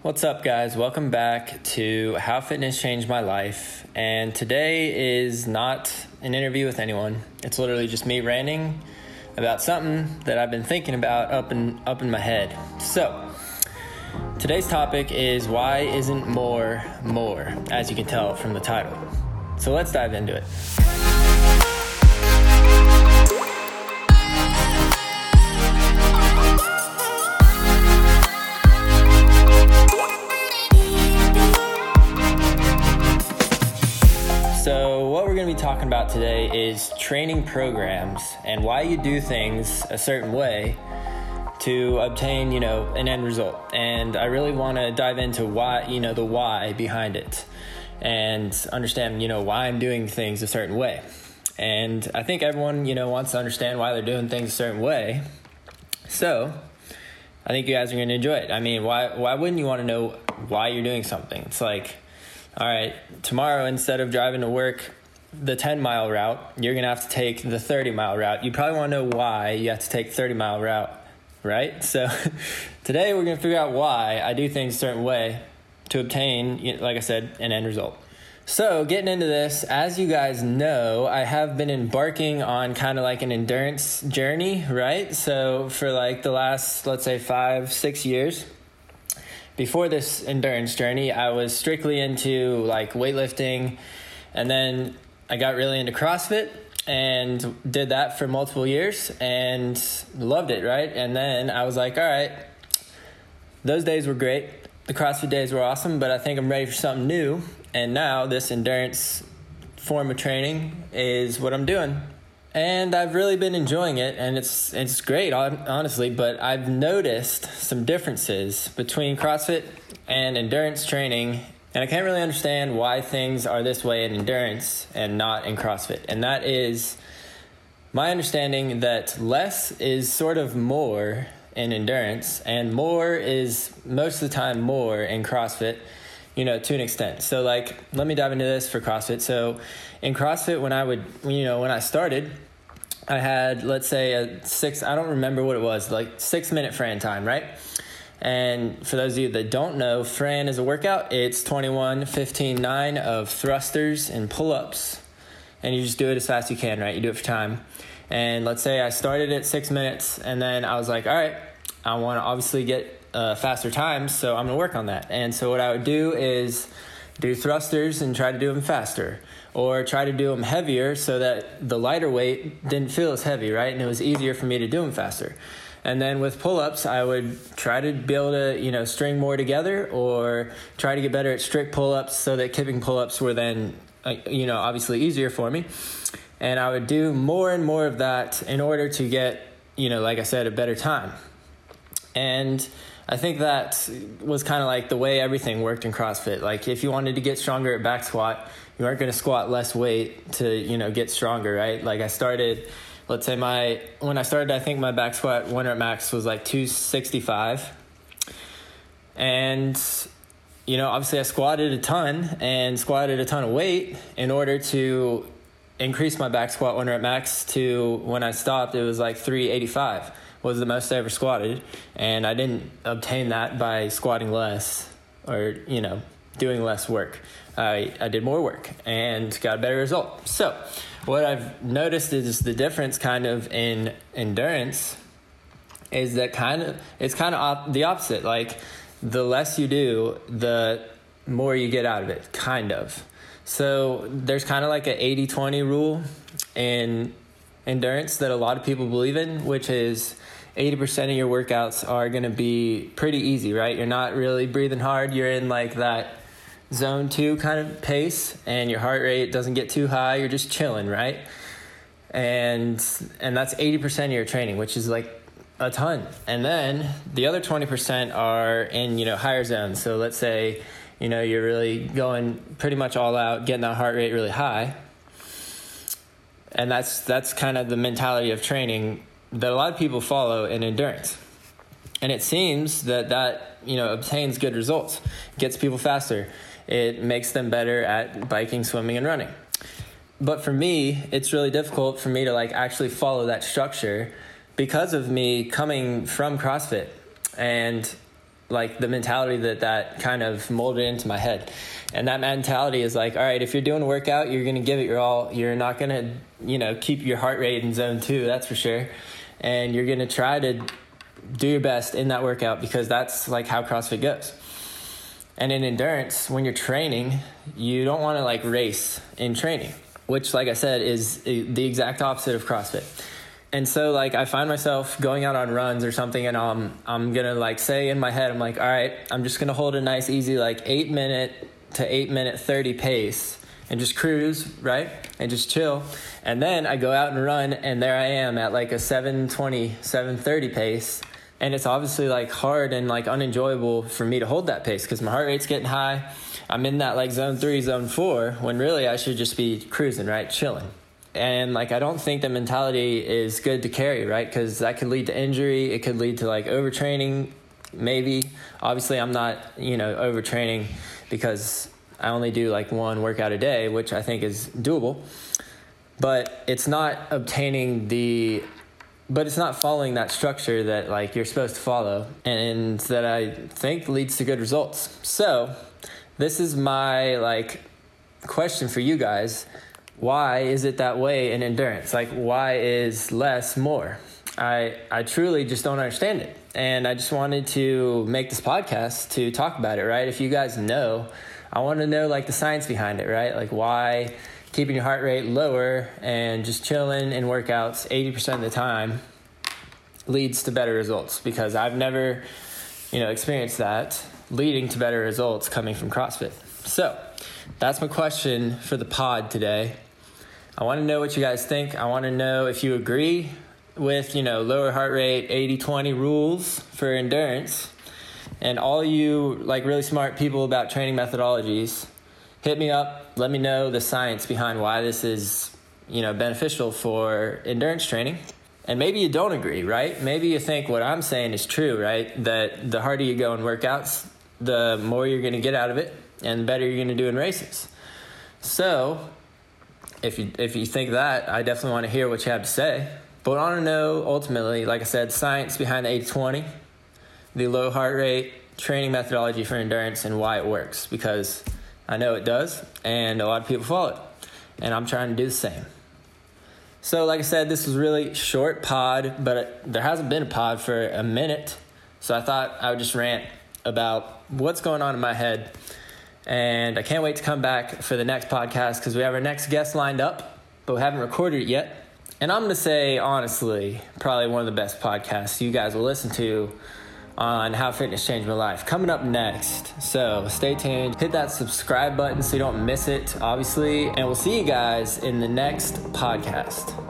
What's up, guys? Welcome back to How Fitness Changed My Life. And today is not an interview with anyone. It's literally just me ranting about something that I've been thinking about up in up in my head. So, today's topic is why isn't more more, as you can tell from the title. So, let's dive into it. So, what we're going to be talking about today is training programs and why you do things a certain way to obtain, you know, an end result. And I really want to dive into why, you know, the why behind it and understand, you know, why I'm doing things a certain way. And I think everyone, you know, wants to understand why they're doing things a certain way. So, I think you guys are going to enjoy it. I mean, why why wouldn't you want to know why you're doing something? It's like all right, tomorrow instead of driving to work the 10 mile route, you're going to have to take the 30 mile route. You probably want to know why you have to take 30 mile route, right? So today we're going to figure out why I do things a certain way to obtain, like I said, an end result. So, getting into this, as you guys know, I have been embarking on kind of like an endurance journey, right? So, for like the last, let's say, five, six years, before this endurance journey, I was strictly into like weightlifting, and then I got really into CrossFit and did that for multiple years and loved it, right? And then I was like, all right, those days were great. The CrossFit days were awesome, but I think I'm ready for something new. And now this endurance form of training is what I'm doing and I've really been enjoying it, and it's it's great, honestly. But I've noticed some differences between CrossFit and endurance training, and I can't really understand why things are this way in endurance and not in CrossFit. And that is my understanding that less is sort of more in endurance, and more is most of the time more in CrossFit you know, to an extent. So like, let me dive into this for CrossFit. So in CrossFit, when I would, you know, when I started, I had, let's say a six, I don't remember what it was, like six minute Fran time, right? And for those of you that don't know, Fran is a workout. It's 21, 15, 9 of thrusters and pull ups. And you just do it as fast as you can, right? You do it for time. And let's say I started at six minutes and then I was like, all right, I want to obviously get uh, faster times, so I'm gonna work on that. And so what I would do is do thrusters and try to do them faster, or try to do them heavier so that the lighter weight didn't feel as heavy, right? And it was easier for me to do them faster. And then with pull-ups, I would try to be able to, you know, string more together, or try to get better at strict pull-ups so that kipping pull-ups were then, uh, you know, obviously easier for me. And I would do more and more of that in order to get, you know, like I said, a better time. And I think that was kind of like the way everything worked in CrossFit. Like if you wanted to get stronger at back squat, you aren't going to squat less weight to, you know, get stronger, right? Like I started, let's say my, when I started, I think my back squat one rep max was like 265. And, you know, obviously I squatted a ton and squatted a ton of weight in order to increase my back squat one rep max to when I stopped, it was like 385 was the most I ever squatted, and I didn't obtain that by squatting less or you know doing less work. I, I did more work and got a better result. So, what I've noticed is the difference kind of in endurance is that kind of it's kind of op- the opposite. Like the less you do, the more you get out of it, kind of. So, there's kind of like an 80 20 rule in endurance that a lot of people believe in, which is 80% of your workouts are going to be pretty easy, right? You're not really breathing hard. You're in like that zone two kind of pace, and your heart rate doesn't get too high. You're just chilling, right? And and that's 80% of your training, which is like a ton. And then the other 20% are in, you know, higher zones. So let's say, you know, you're really going pretty much all out, getting that heart rate really high. And that's that's kind of the mentality of training that a lot of people follow in endurance. And it seems that that, you know, obtains good results, gets people faster. It makes them better at biking, swimming and running. But for me, it's really difficult for me to like actually follow that structure because of me coming from CrossFit. And like the mentality that that kind of molded into my head. And that mentality is like, all right, if you're doing a workout, you're to give it your all. You're not to, you know, keep your heart rate in zone two, that's for sure. And you're going to try to do your best in that workout because that's like how CrossFit goes. And in endurance, when you're training, you don't want to like race in training, which, like I said, is uh, the exact opposite of CrossFit and so like I find myself going out on runs or something and I'm I'm gonna like say in my head I'm like all right I'm just gonna hold a nice easy like eight minute to eight minute 30 pace and just cruise right? And just chill. And then I go out and run and there I am at like a 720 730 pace. And it's obviously like hard and like unenjoyable for me to hold that pace because my heart rate's getting high. I'm in that like zone three zone four when really I should just be cruising right? Chilling. And like i don't think the mentality is good to carry right? Because that could lead to injury. It could lead to like overtraining maybe. Obviously i'm not you know overtraining because i only do like one workout a day which i think is doable but it's not obtaining the but it's not following that structure that like you're supposed to follow and that i think leads to good results so this is my like question for you guys why is it that way in endurance? Like, why is less more? I, I truly just don't understand it. And I just wanted to make this podcast to talk about it, right? If you guys know, I want to know like the science behind it, right? Like, why keeping your heart rate lower and just chilling in workouts 80% of the time leads to better results because I've never, you know, experienced that leading to better results coming from CrossFit. So, that's my question for the pod today. I want to know what you guys think. I want to know if you agree with, you know, lower heart rate 80-20 rules for endurance. And all you like really smart people about training methodologies, hit me up, let me know the science behind why this is, you know, beneficial for endurance training. And maybe you don't agree, right? Maybe you think what I'm saying is true, right? That the harder you go in workouts, the more you're going to get out of it and the better you're going to do in races. So, if you if you think that, I definitely want to hear what you have to say. But I want to know ultimately, like I said, science behind the 80-20, the low heart rate training methodology for endurance, and why it works. Because I know it does, and a lot of people follow it, and I'm trying to do the same. So, like I said, this was really short pod, but there hasn't been a pod for a minute. So I thought I would just rant about what's going on in my head and I can't wait to come back for the next podcast because we have our next guest lined up, but we haven't recorded it yet. And I'm going to say, honestly, probably one of the best podcasts you guys will listen to on how fitness changed my life. Coming up next. So stay tuned. Hit that subscribe button so you don't miss it, obviously. And we'll see you guys in the next podcast.